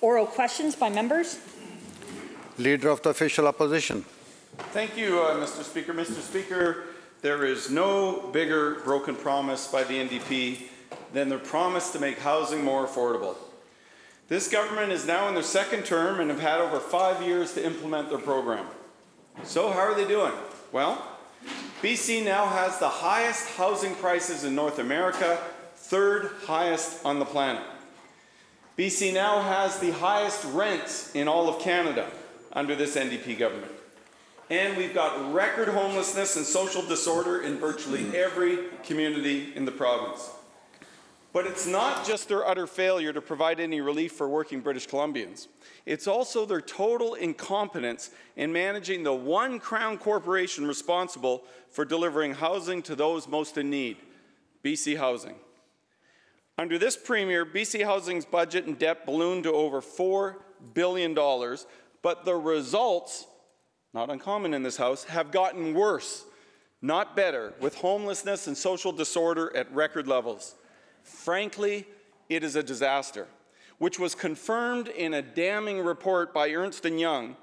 Oral questions by members? Leader of the Official Opposition. Thank you, uh, Mr. Speaker. Mr. Speaker, there is no bigger broken promise by the NDP than their promise to make housing more affordable. This government is now in their second term and have had over five years to implement their program. So how are they doing? Well, BC now has the highest housing prices in North America, third highest on the planet. BC now has the highest rents in all of Canada under this NDP government. And we've got record homelessness and social disorder in virtually every community in the province. But it's not just their utter failure to provide any relief for working British Columbians. It's also their total incompetence in managing the one crown corporation responsible for delivering housing to those most in need, BC Housing. Under this Premier, BC Housing's budget and debt ballooned to over $4 billion, but the results, not uncommon in this House, have gotten worse, not better, with homelessness and social disorder at record levels. Frankly, it is a disaster, which was confirmed in a damning report by Ernst & Young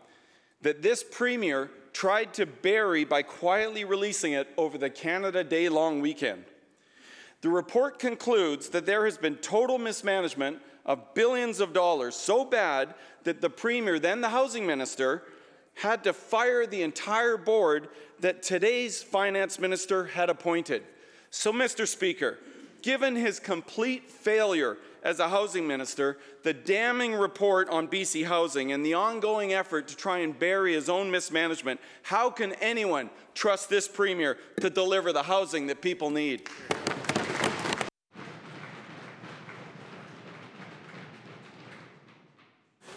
that this Premier tried to bury by quietly releasing it over the Canada Day long weekend. The report concludes that there has been total mismanagement of billions of dollars so bad that the Premier, then the Housing Minister, had to fire the entire board that today's Finance Minister had appointed. So, Mr. Speaker, given his complete failure as a housing minister, the damning report on BC housing, and the ongoing effort to try and bury his own mismanagement, how can anyone trust this premier to deliver the housing that people need?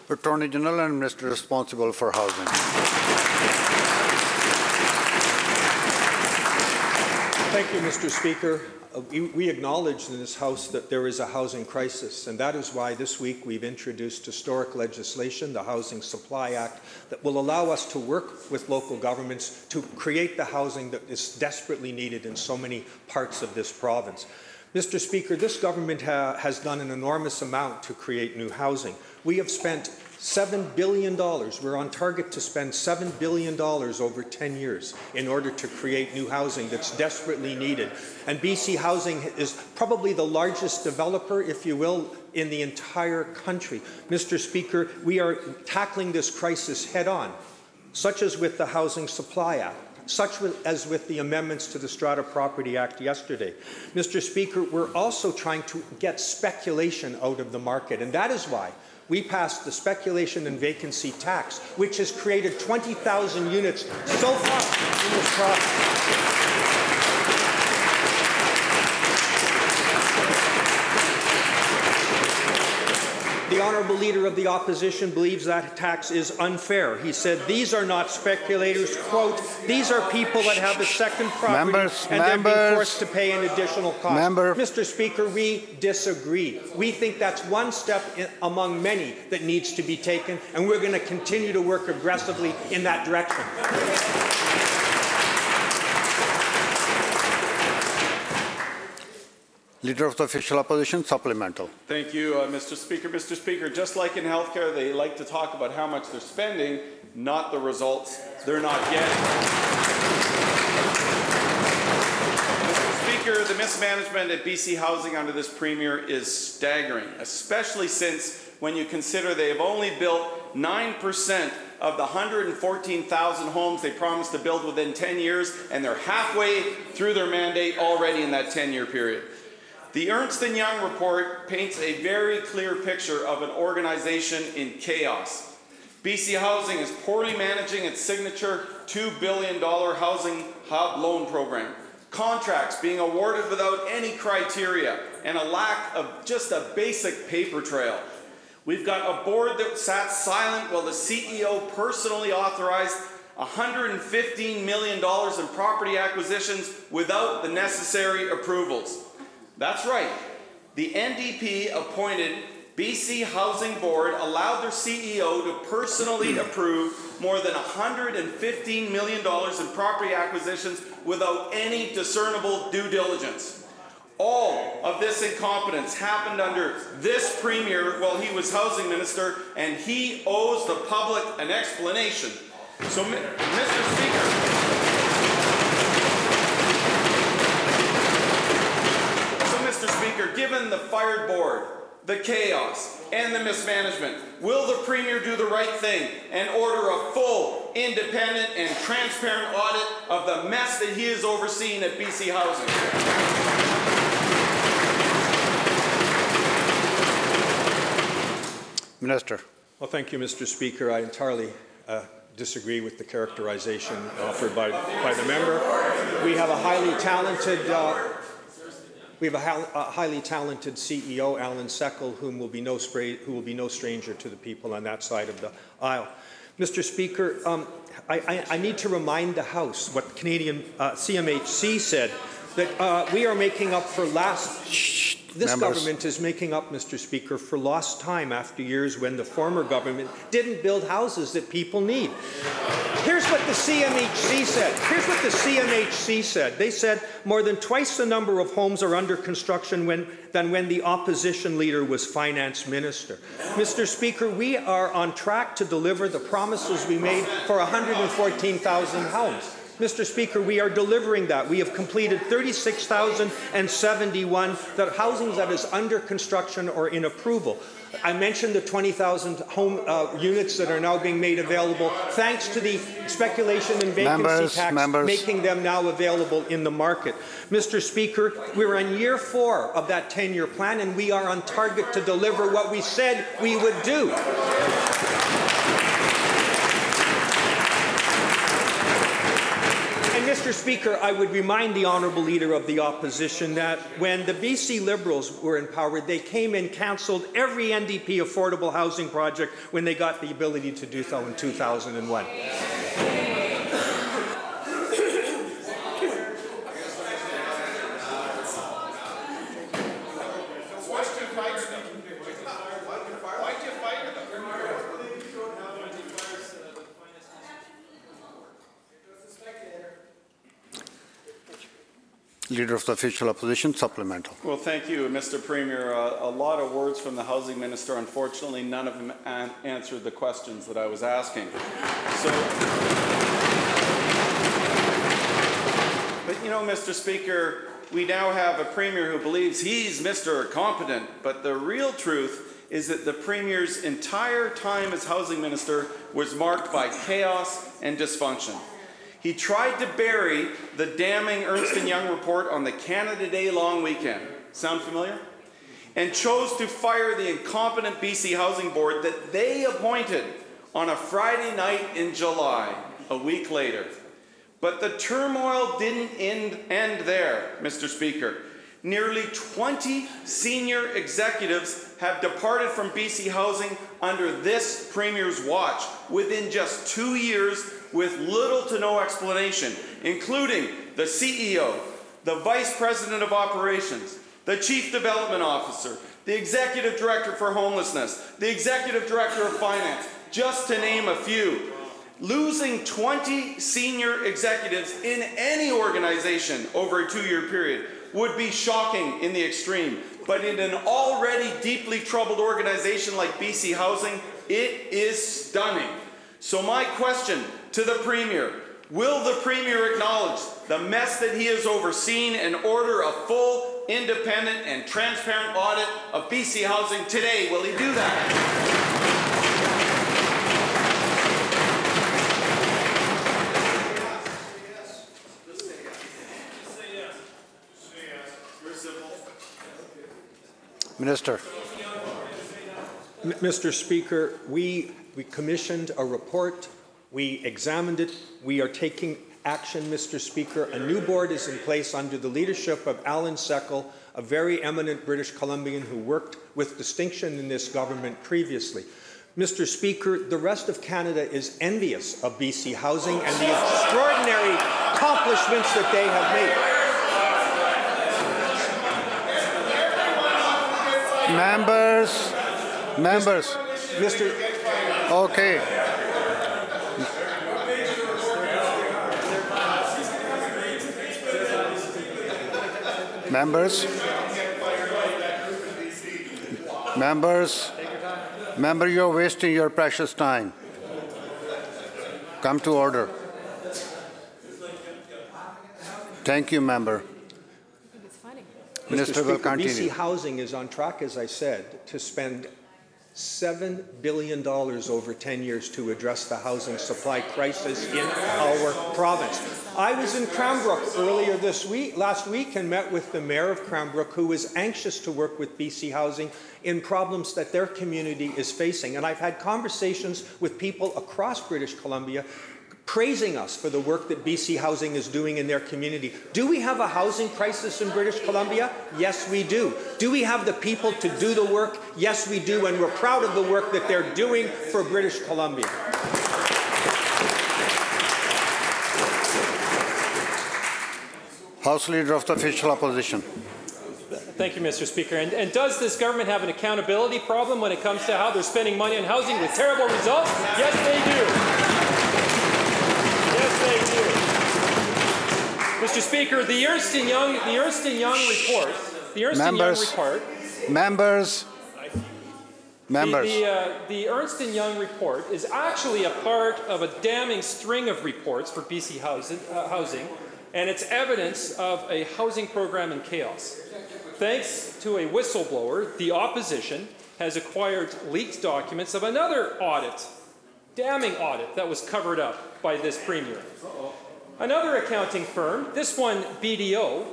Attorney General and Minister responsible for housing. Thank you, Mr. Speaker. Uh, we, we acknowledge in this House that there is a housing crisis, and that is why this week we've introduced historic legislation, the Housing Supply Act, that will allow us to work with local governments to create the housing that is desperately needed in so many parts of this province. Mr. Speaker, this government ha has done an enormous amount to create new housing. We have spent $7 billion. We're on target to spend $7 billion over 10 years in order to create new housing that's desperately needed. And BC Housing is probably the largest developer, if you will, in the entire country. Mr. Speaker, we are tackling this crisis head on, such as with the Housing Supply Act such as with the amendments to the Strata Property Act yesterday. Mr. Speaker, we're also trying to get speculation out of the market, and that is why we passed the speculation and vacancy tax, which has created 20,000 units so far in this province. The Honourable Leader of the Opposition believes that tax is unfair. He said these are not speculators, quote, these are people that have a second property Members, and they're being forced to pay an additional cost. Member. Mr. Speaker, we disagree. We think that's one step in, among many that needs to be taken, and we're going to continue to work aggressively in that direction. Leader of the Official Opposition, supplemental. Thank you, uh, Mr. Speaker. Mr. Speaker, just like in healthcare, they like to talk about how much they're spending, not the results they're not getting. Mr. Speaker, the mismanagement at BC Housing under this Premier is staggering, especially since when you consider they have only built 9% of the 114,000 homes they promised to build within 10 years, and they're halfway through their mandate already in that 10-year period. The Ernst & Young report paints a very clear picture of an organization in chaos. BC Housing is poorly managing its signature $2 billion housing hub loan program. Contracts being awarded without any criteria and a lack of just a basic paper trail. We've got a board that sat silent while the CEO personally authorized $115 million in property acquisitions without the necessary approvals. That's right. The NDP appointed BC Housing Board allowed their CEO to personally approve more than $115 million in property acquisitions without any discernible due diligence. All of this incompetence happened under this premier while he was housing minister, and he owes the public an explanation. So, Mr. Speaker, So, Mr. Given the fired board, the chaos, and the mismanagement, will the Premier do the right thing and order a full, independent, and transparent audit of the mess that he is overseeing at BC Housing? Minister. Well, thank you, Mr. Speaker. I entirely uh, disagree with the characterization offered by, by the member. We have a highly talented, uh, we have a, a highly talented CEO, Allan Seckel, whom will be no spray, who will be no stranger to the people on that side of the aisle. Mr. Speaker, um, I, I, I need to remind the House what Canadian uh, CMHC said that uh, we are making up for last. This Members. government is making up, Mr. Speaker, for lost time after years when the former government didn't build houses that people need. Here's what the CMHC said. Here's what the CMHC said. They said more than twice the number of homes are under construction when, than when the opposition leader was finance minister. Mr. Speaker, we are on track to deliver the promises we made for 114,000 homes. Mr. Speaker, we are delivering that. We have completed 36,071 that housing that is under construction or in approval. I mentioned the 20,000 home uh, units that are now being made available thanks to the speculation and vacancy Members, tax members. making them now available in the market. Mr. Speaker, we're in year four of that 10-year plan and we are on target to deliver what we said we would do. And Mr. Speaker, I would remind the honourable leader of the opposition that when the BC Liberals were in power, they came and cancelled every NDP affordable housing project when they got the ability to do so in 2001. Leader of the Official Opposition, supplemental. Well, thank you, Mr. Premier. Uh, a lot of words from the housing minister. Unfortunately, none of them an- answered the questions that I was asking. So, but you know, Mr. Speaker, we now have a premier who believes he's Mr. Competent, but the real truth is that the premier's entire time as housing minister was marked by chaos and dysfunction. He tried to bury the damning Ernst & Young report on the Canada Day long weekend. Sound familiar? And chose to fire the incompetent BC Housing Board that they appointed on a Friday night in July, a week later. But the turmoil didn't end, end there, Mr. Speaker. Nearly 20 senior executives have departed from BC Housing under this Premier's watch within just two years with little to no explanation, including the CEO, the Vice President of Operations, the Chief Development Officer, the Executive Director for Homelessness, the Executive Director of Finance, just to name a few. Losing 20 senior executives in any organization over a two year period would be shocking in the extreme. But in an already deeply troubled organization like BC Housing, it is stunning. So, my question to the Premier will the Premier acknowledge the mess that he has overseen and order a full, independent, and transparent audit of BC Housing today? Will he do that? Minister. Mr. Speaker, we, we commissioned a report, we examined it, we are taking action, Mr. Speaker. A new board is in place under the leadership of Allan Seckel, a very eminent British Columbian who worked with distinction in this government previously. Mr. Speaker, the rest of Canada is envious of BC Housing and the extraordinary accomplishments that they have made. Members, members, Mr. okay. Members? Members? Member, you're wasting your precious time. Come to order. Thank you, member. Minister Mr. will Speaker, BC. Housing is on track, as I said, to spend $7 billion over 10 years to address the housing supply crisis in our province. I was in Cranbrook earlier this week, last week, and met with the mayor of Cranbrook, who is anxious to work with BC Housing in problems that their community is facing. And I've had conversations with people across British Columbia praising us for the work that BC Housing is doing in their community. Do we have a housing crisis in British Columbia? Yes, we do. Do we have the people to do the work? Yes, we do, and we're proud of the work that they're doing for British Columbia. House Leader of the Official Opposition. Thank you, Mr. Speaker. And, and does this government have an accountability problem when it comes to how they're spending money on housing with terrible results? Yes, they do. Yes, they do. Mr. Speaker, the Ernst and Young, the Ernst and Young report, the Ernst and Young Members. report, Members? the, Members? the, uh, the Ernst and Young report is actually a part of a damning string of reports for BC housing, uh, housing, and it's evidence of a housing program in chaos. Thanks to a whistleblower, the opposition has acquired leaked documents of another audit, damning audit that was covered up by this premier. Another accounting firm, this one BDO,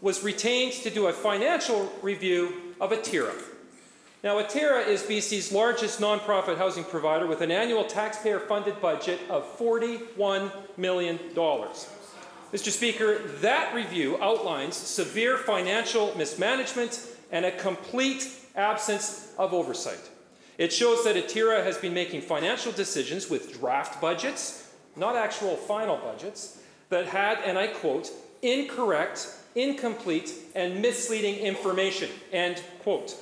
was retained to do a financial review of Atira. Now, Atira is BC's largest nonprofit housing provider with an annual taxpayer funded budget of $41 million. Mr. Speaker, that review outlines severe financial mismanagement and a complete absence of oversight. It shows that Atira has been making financial decisions with draft budgets, not actual final budgets, that had, and I quote, incorrect, incomplete, and misleading information, end quote.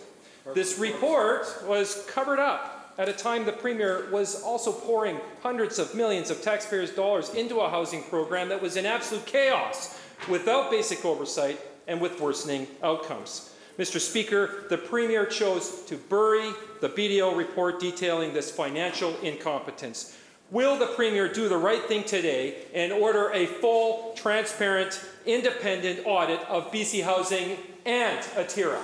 This report was covered up at a time the Premier was also pouring hundreds of millions of taxpayers' dollars into a housing program that was in absolute chaos, without basic oversight and with worsening outcomes. Mr. Speaker, the Premier chose to bury the BDO report detailing this financial incompetence. Will the Premier do the right thing today and order a full, transparent, independent audit of BC Housing and Atira?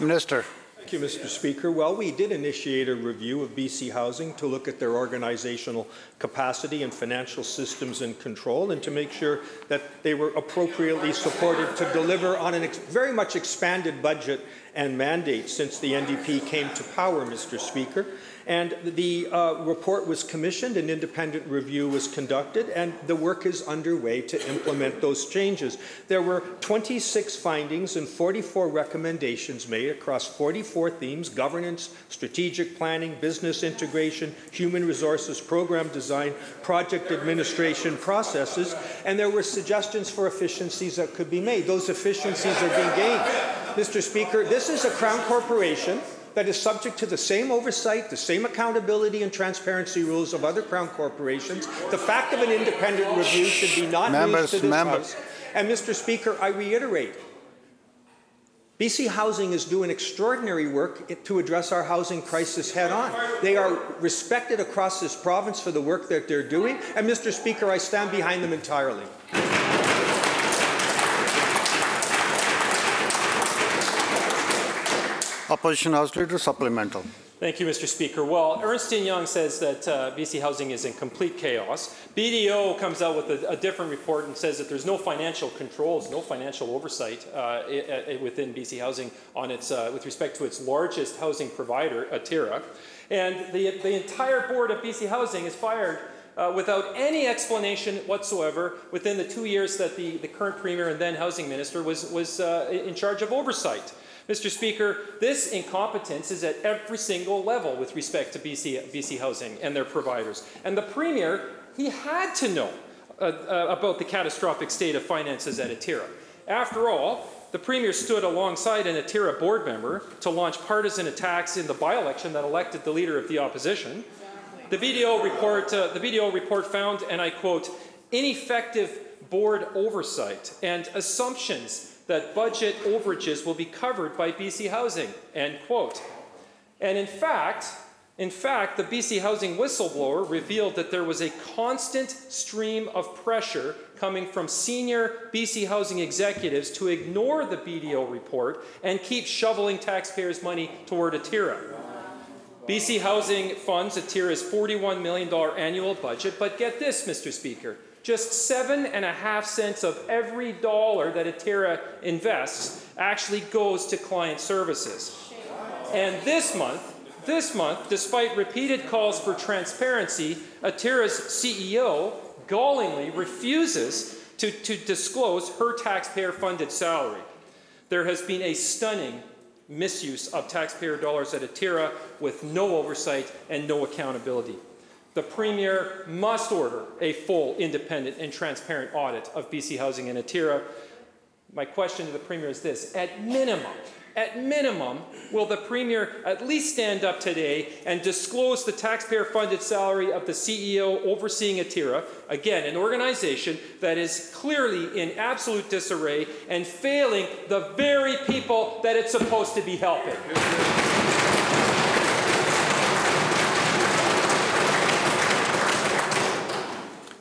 Minister. You, Mr. Speaker. Well, we did initiate a review of BC Housing to look at their organizational capacity and financial systems and control and to make sure that they were appropriately supported to deliver on a very much expanded budget and mandate since the NDP came to power, Mr. Speaker. And the uh, report was commissioned, an independent review was conducted, and the work is underway to implement those changes. There were 26 findings and 44 recommendations made across 44 themes governance, strategic planning, business integration, human resources, program design, project administration processes, and there were suggestions for efficiencies that could be made. Those efficiencies are being gained. Mr. Speaker, this is a Crown Corporation that is subject to the same oversight, the same accountability and transparency rules of other Crown corporations. The fact of an independent review should be not Members, news to this members. House. And Mr. Speaker, I reiterate, BC Housing is doing extraordinary work to address our housing crisis head on. They are respected across this province for the work that they're doing, and Mr. Speaker, I stand behind them entirely. Opposition House Leader supplemental. Thank you, Mr. Speaker. Well, Ernst Young says that uh, BC housing is in complete chaos. BDO comes out with a, a different report and says that there's no financial controls, no financial oversight uh, within BC housing on its, uh, with respect to its largest housing provider, Atira. And the, the entire board of BC housing is fired uh, without any explanation whatsoever within the two years that the, the current premier and then housing minister was, was uh, in charge of oversight. Mr. Speaker, this incompetence is at every single level with respect to BC, BC Housing and their providers. And the Premier, he had to know uh, uh, about the catastrophic state of finances at Atira. After all, the Premier stood alongside an Atira board member to launch partisan attacks in the by election that elected the leader of the opposition. The video report, uh, the BDO report found, and I quote, ineffective board oversight and assumptions that budget overages will be covered by BC Housing, end quote. And in fact, in fact, the BC Housing whistleblower revealed that there was a constant stream of pressure coming from senior BC Housing executives to ignore the BDO report and keep shoveling taxpayers' money toward Atira. BC Housing funds Atira's $41 million annual budget, but get this, Mr. Speaker. Just seven and a half cents of every dollar that Atira invests actually goes to client services. And this month, this month, despite repeated calls for transparency, Atira's CEO gallingly refuses to, to disclose her taxpayer funded salary. There has been a stunning misuse of taxpayer dollars at Atira with no oversight and no accountability. The Premier must order a full, independent, and transparent audit of BC Housing and Atira. My question to the Premier is this at minimum, at minimum, will the Premier at least stand up today and disclose the taxpayer funded salary of the CEO overseeing Atira, again, an organization that is clearly in absolute disarray and failing the very people that it's supposed to be helping?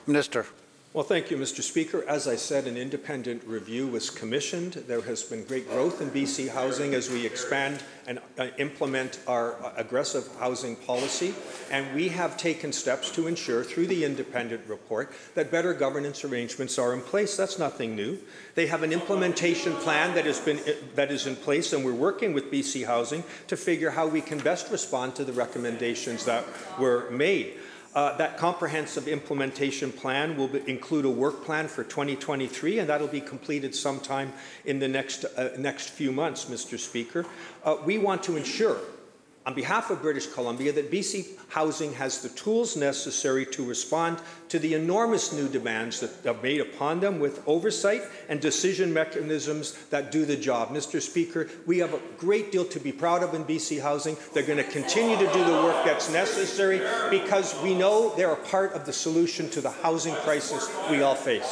Minister. Well, thank you, Mr. Speaker. As I said, an independent review was commissioned. There has been great growth in BC housing as we expand and uh, implement our uh, aggressive housing policy. And we have taken steps to ensure, through the independent report, that better governance arrangements are in place. That's nothing new. They have an implementation plan that has been uh, that is in place, and we're working with BC Housing to figure how we can best respond to the recommendations that were made. Uh, that comprehensive implementation plan will be, include a work plan for 2023, and that'll be completed sometime in the next, uh, next few months, Mr. Speaker. Uh, we want to ensure, on behalf of British Columbia, that BC Housing has the tools necessary to respond to the enormous new demands that are made upon them with oversight and decision mechanisms that do the job. Mr. Speaker, we have a great deal to be proud of in BC Housing. They're going to continue to do the work that's necessary because we know they're a part of the solution to the housing crisis we all face.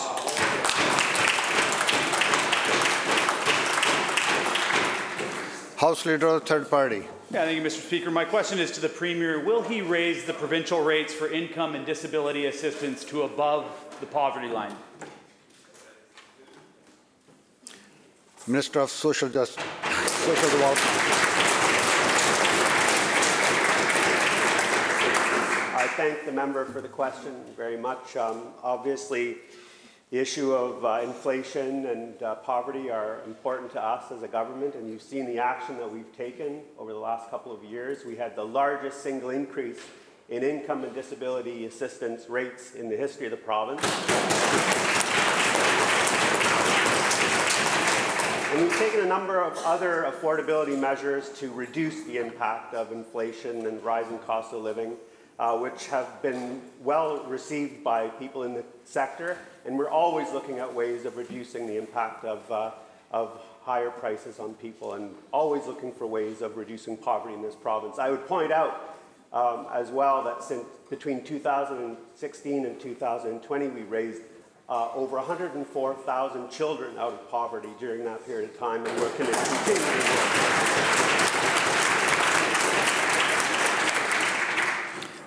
House Leader, third party. Yeah, thank you, Mr. Speaker. My question is to the Premier. Will he raise the provincial rates for income and disability assistance to above the poverty line? Minister of Social Justice, Social Development. I thank the member for the question very much. Um, obviously, the issue of uh, inflation and uh, poverty are important to us as a government, and you've seen the action that we've taken over the last couple of years. We had the largest single increase in income and disability assistance rates in the history of the province. And we've taken a number of other affordability measures to reduce the impact of inflation and rising cost of living, uh, which have been well received by people in the sector. And we're always looking at ways of reducing the impact of, uh, of higher prices on people and always looking for ways of reducing poverty in this province. I would point out um, as well that since between 2016 and 2020, we raised uh, over 104,000 children out of poverty during that period of time, and we're going to work.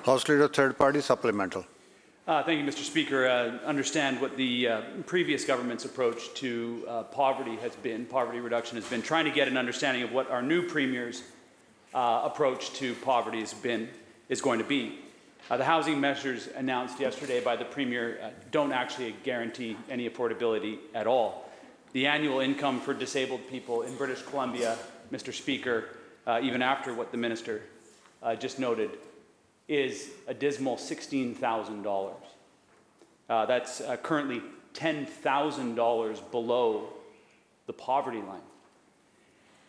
House Leader, third party, supplemental. Uh, thank you, Mr. Speaker. Uh, understand what the uh, previous government's approach to uh, poverty has been, poverty reduction has been, trying to get an understanding of what our new Premier's uh, approach to poverty has been, is going to be. Uh, the housing measures announced yesterday by the Premier uh, don't actually guarantee any affordability at all. The annual income for disabled people in British Columbia, Mr. Speaker, uh, even after what the Minister uh, just noted, is a dismal $16,000. Uh, that's uh, currently $10,000 below the poverty line.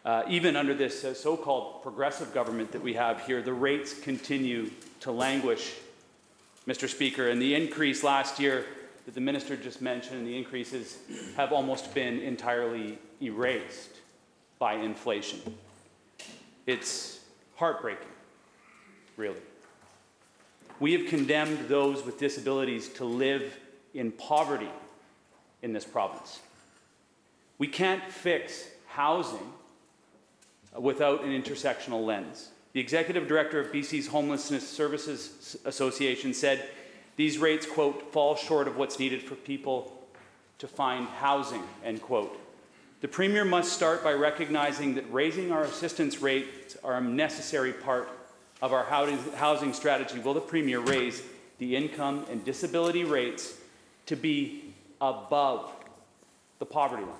Uh, even under this uh, so called progressive government that we have here, the rates continue to languish, Mr. Speaker. And the increase last year that the minister just mentioned, the increases have almost been entirely erased by inflation. It's heartbreaking, really. We have condemned those with disabilities to live in poverty in this province. We can't fix housing without an intersectional lens. The executive director of BC's Homelessness Services Association said these rates, quote, fall short of what's needed for people to find housing, end quote. The Premier must start by recognizing that raising our assistance rates are a necessary part of our housing strategy. Will the Premier raise the income and disability rates to be above the poverty line?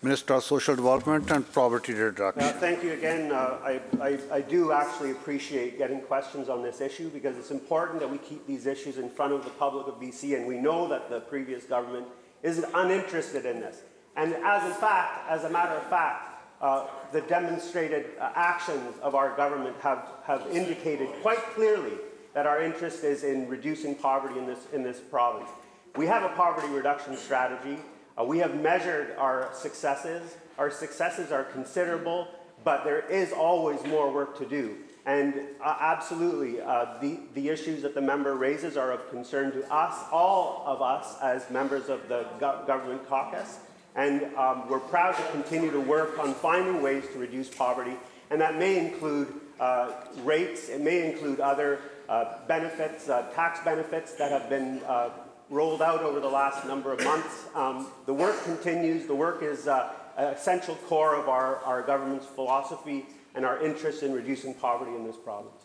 Minister of Social Development and Poverty Uh, Reduction. Thank you again. Uh, I, I, I do actually appreciate getting questions on this issue because it's important that we keep these issues in front of the public of BC, and we know that the previous government is uninterested in this. And as in fact, as a matter of fact, uh, the demonstrated uh, actions of our government have, have indicated quite clearly that our interest is in reducing poverty in this, in this province. We have a poverty reduction strategy. Uh, we have measured our successes. Our successes are considerable, but there is always more work to do. And uh, absolutely, uh, the, the issues that the member raises are of concern to us, all of us as members of the go- government caucus. And um, we're proud to continue to work on finding ways to reduce poverty. And that may include uh, rates, it may include other uh, benefits, uh, tax benefits that have been uh, rolled out over the last number of months. Um, the work continues. The work is uh, an essential core of our, our government's philosophy and our interest in reducing poverty in this province.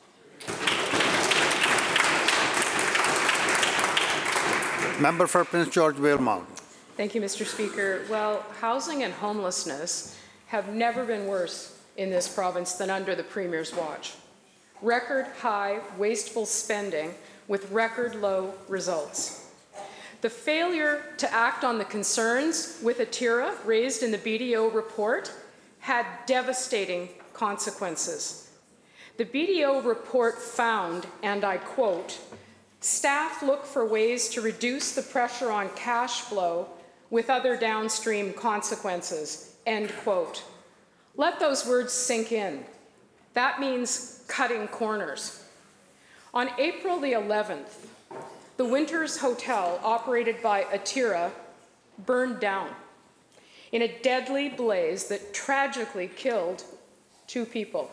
Member for Prince George Valemount. Thank you, Mr. Speaker. Well, housing and homelessness have never been worse in this province than under the Premier's watch. Record high wasteful spending with record low results. The failure to act on the concerns with Atira raised in the BDO report had devastating consequences. The BDO report found, and I quote, staff look for ways to reduce the pressure on cash flow with other downstream consequences, end quote. Let those words sink in. That means cutting corners. On April the 11th, the Winters Hotel, operated by Atira, burned down in a deadly blaze that tragically killed two people.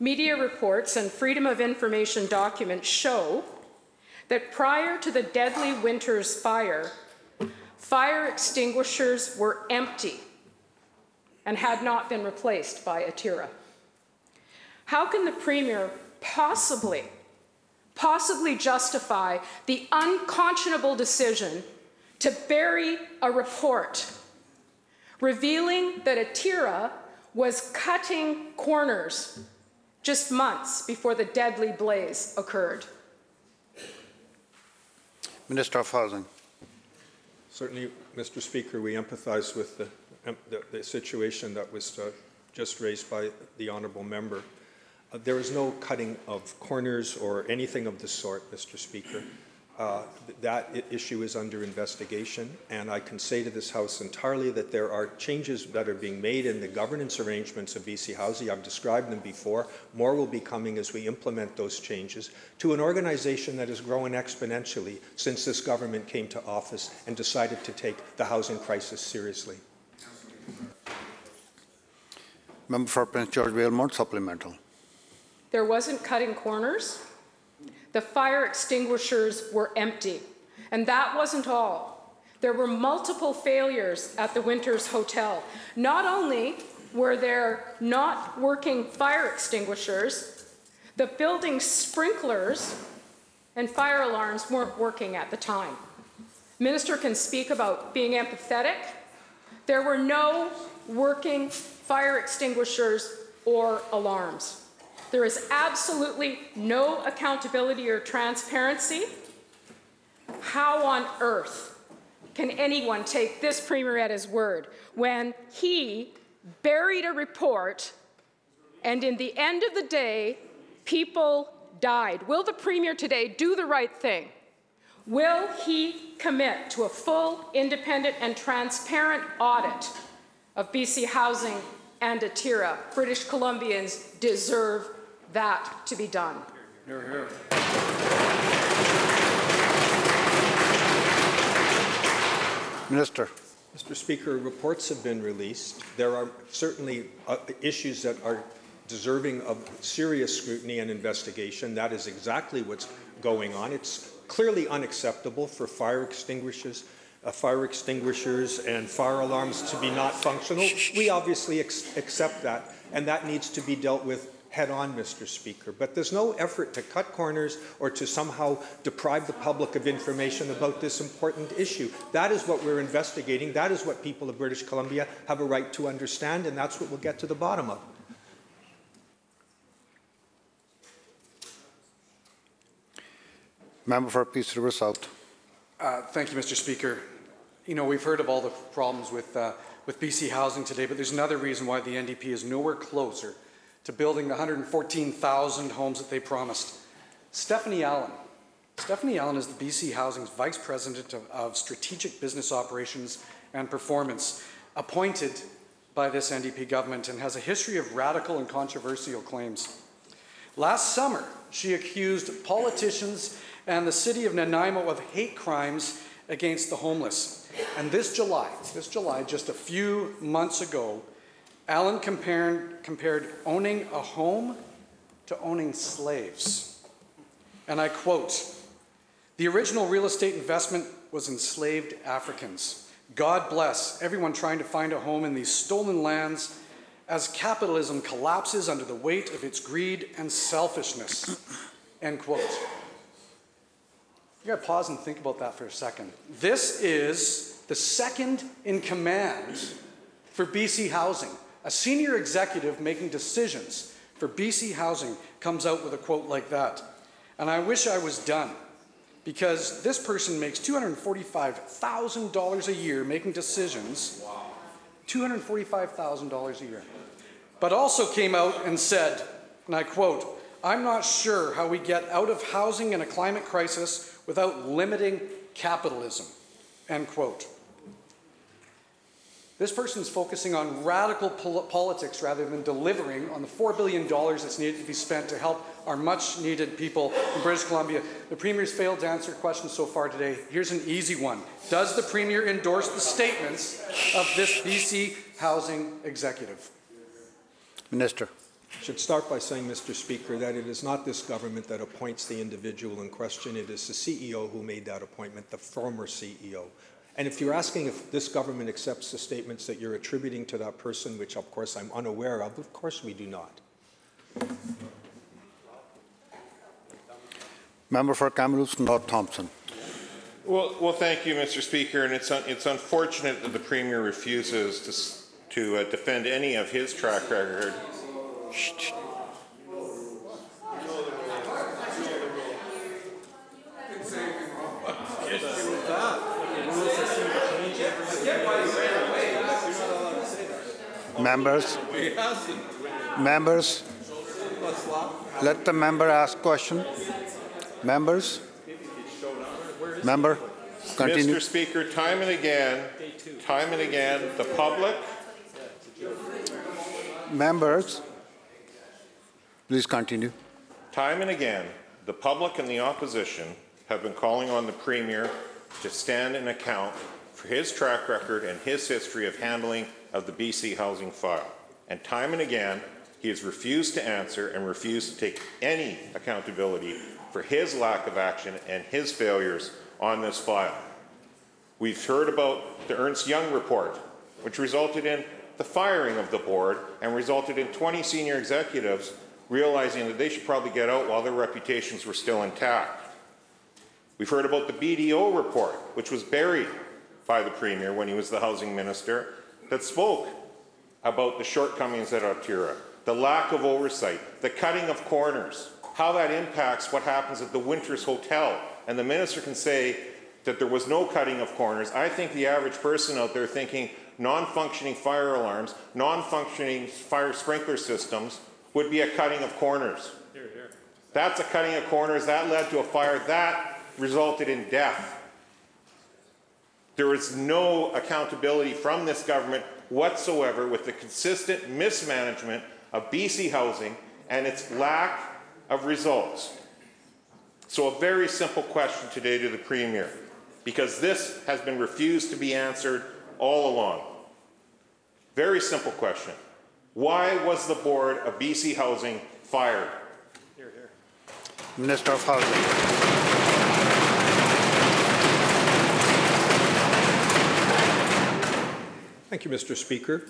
Media reports and Freedom of Information documents show that prior to the deadly Winters fire, fire extinguishers were empty and had not been replaced by Atira. How can the Premier possibly, possibly justify the unconscionable decision to bury a report revealing that Atira was cutting corners just months before the deadly blaze occurred? Minister of Housing. Certainly, Mr. Speaker, we empathize with the, the, the situation that was uh, just raised by the honourable member. Uh, there is no cutting of corners or anything of the sort, Mr. Speaker. Uh, that issue is under investigation, and I can say to this House entirely that there are changes that are being made in the governance arrangements of BC Housing. I've described them before. More will be coming as we implement those changes to an organization that has grown exponentially since this government came to office and decided to take the housing crisis seriously. Member for Prince George Valemount, supplemental. There wasn't cutting corners. The fire extinguishers were empty. And that wasn't all. There were multiple failures at the Winters Hotel. Not only were there not working fire extinguishers, the building sprinklers and fire alarms weren't working at the time. Minister can speak about being empathetic. There were no working fire extinguishers or alarms. There is absolutely no accountability or transparency. How on earth can anyone take this premier at his word when he buried a report and in the end of the day, people died? Will the premier today do the right thing? Will he commit to a full, independent, and transparent audit of BC Housing and Atira? British Columbians deserve that to be done. Minister. Mr. Speaker, reports have been released. There are certainly uh, issues that are deserving of serious scrutiny and investigation. That is exactly what's going on. It's clearly unacceptable for fire extinguishers, uh, fire extinguishers and fire alarms to be not functional. We obviously ex- accept that, and that needs to be dealt with head on, Mr. Speaker. But there's no effort to cut corners or to somehow deprive the public of information about this important issue. That is what we're investigating. That is what people of British Columbia have a right to understand, and that's what we'll get to the bottom of. Member for Peace River South. Uh, Thank you, Mr. Speaker. You know, we've heard of all the problems with, uh, with BC Housing today, but there's another reason why the NDP is nowhere closer to building the 114,000 homes that they promised. Stephanie Allen. Stephanie Allen is the BC Housing's Vice President of, of Strategic Business Operations and Performance, appointed by this NDP government and has a history of radical and controversial claims. Last summer, she accused politicians and the city of Nanaimo of hate crimes against the homeless. And this July, this July, just a few months ago, Allen compared, compared owning a home to owning slaves. And I quote The original real estate investment was enslaved Africans. God bless everyone trying to find a home in these stolen lands as capitalism collapses under the weight of its greed and selfishness. End quote. You gotta pause and think about that for a second. This is the second in command for BC Housing. A senior executive making decisions for BC Housing comes out with a quote like that. And I wish I was done because this person makes $245,000 a year making decisions. $245,000 a year. But also came out and said, and I quote, I'm not sure how we get out of housing in a climate crisis without limiting capitalism. End quote. This person's focusing on radical pol- politics rather than delivering on the $4 billion that's needed to be spent to help our much needed people in British Columbia. The Premier's failed to answer questions so far today. Here's an easy one Does the Premier endorse the statements of this BC housing executive? Minister. I should start by saying, Mr. Speaker, that it is not this government that appoints the individual in question. It is the CEO who made that appointment, the former CEO. And if you're asking if this government accepts the statements that you're attributing to that person, which of course I'm unaware of, of course we do not. Member for Kamloops North Thompson. Well, well, thank you, Mr. Speaker, and it's un- it's unfortunate that the Premier refuses to s- to uh, defend any of his track record. Members. Members. Let the member ask question. Members. Member. Continue. Mr. Speaker, time and again, time and again, the public, Members. Please continue. time and again, the public and the opposition have been calling on the Premier to stand in account his track record and his history of handling of the BC housing file. And time and again, he has refused to answer and refused to take any accountability for his lack of action and his failures on this file. We've heard about the Ernst Young report, which resulted in the firing of the board and resulted in 20 senior executives realizing that they should probably get out while their reputations were still intact. We've heard about the BDO report, which was buried by the Premier when he was the housing minister, that spoke about the shortcomings at Atira, the lack of oversight, the cutting of corners, how that impacts what happens at the Winters Hotel. And the minister can say that there was no cutting of corners. I think the average person out there thinking non-functioning fire alarms, non-functioning fire sprinkler systems would be a cutting of corners. That's a cutting of corners. That led to a fire. That resulted in death. There is no accountability from this government whatsoever with the consistent mismanagement of BC housing and its lack of results. So a very simple question today to the Premier, because this has been refused to be answered all along. Very simple question. Why was the board of BC Housing fired? Here, here. Minister of Housing. Thank you, Mr. Speaker.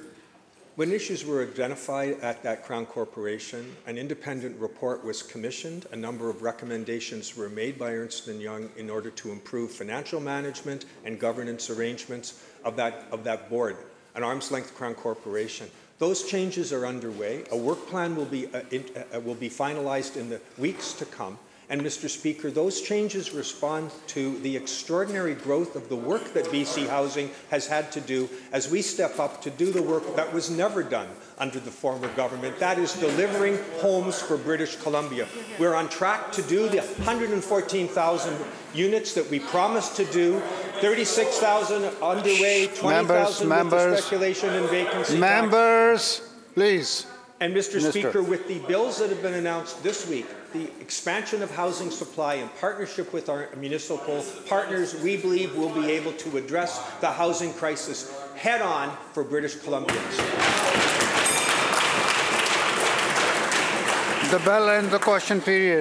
When issues were identified at that Crown Corporation, an independent report was commissioned. A number of recommendations were made by Ernst & Young in order to improve financial management and governance arrangements of that, of that board, an arm's-length Crown Corporation. Those changes are underway. A work plan will be, uh, in, uh, will be finalized in the weeks to come. And Mr. Speaker, those changes respond to the extraordinary growth of the work that BC Housing has had to do as we step up to do the work that was never done under the former government. That is delivering homes for British Columbia. We're on track to do the 114,000 units that we promised to do, 36,000 underway, 20,000 with members. speculation and vacancy tax. Members, please. And Mr. Minister. Speaker, with the bills that have been announced this week, the expansion of housing supply in partnership with our municipal partners, we believe will be able to address the housing crisis head-on for British Columbians. The bell and the question period.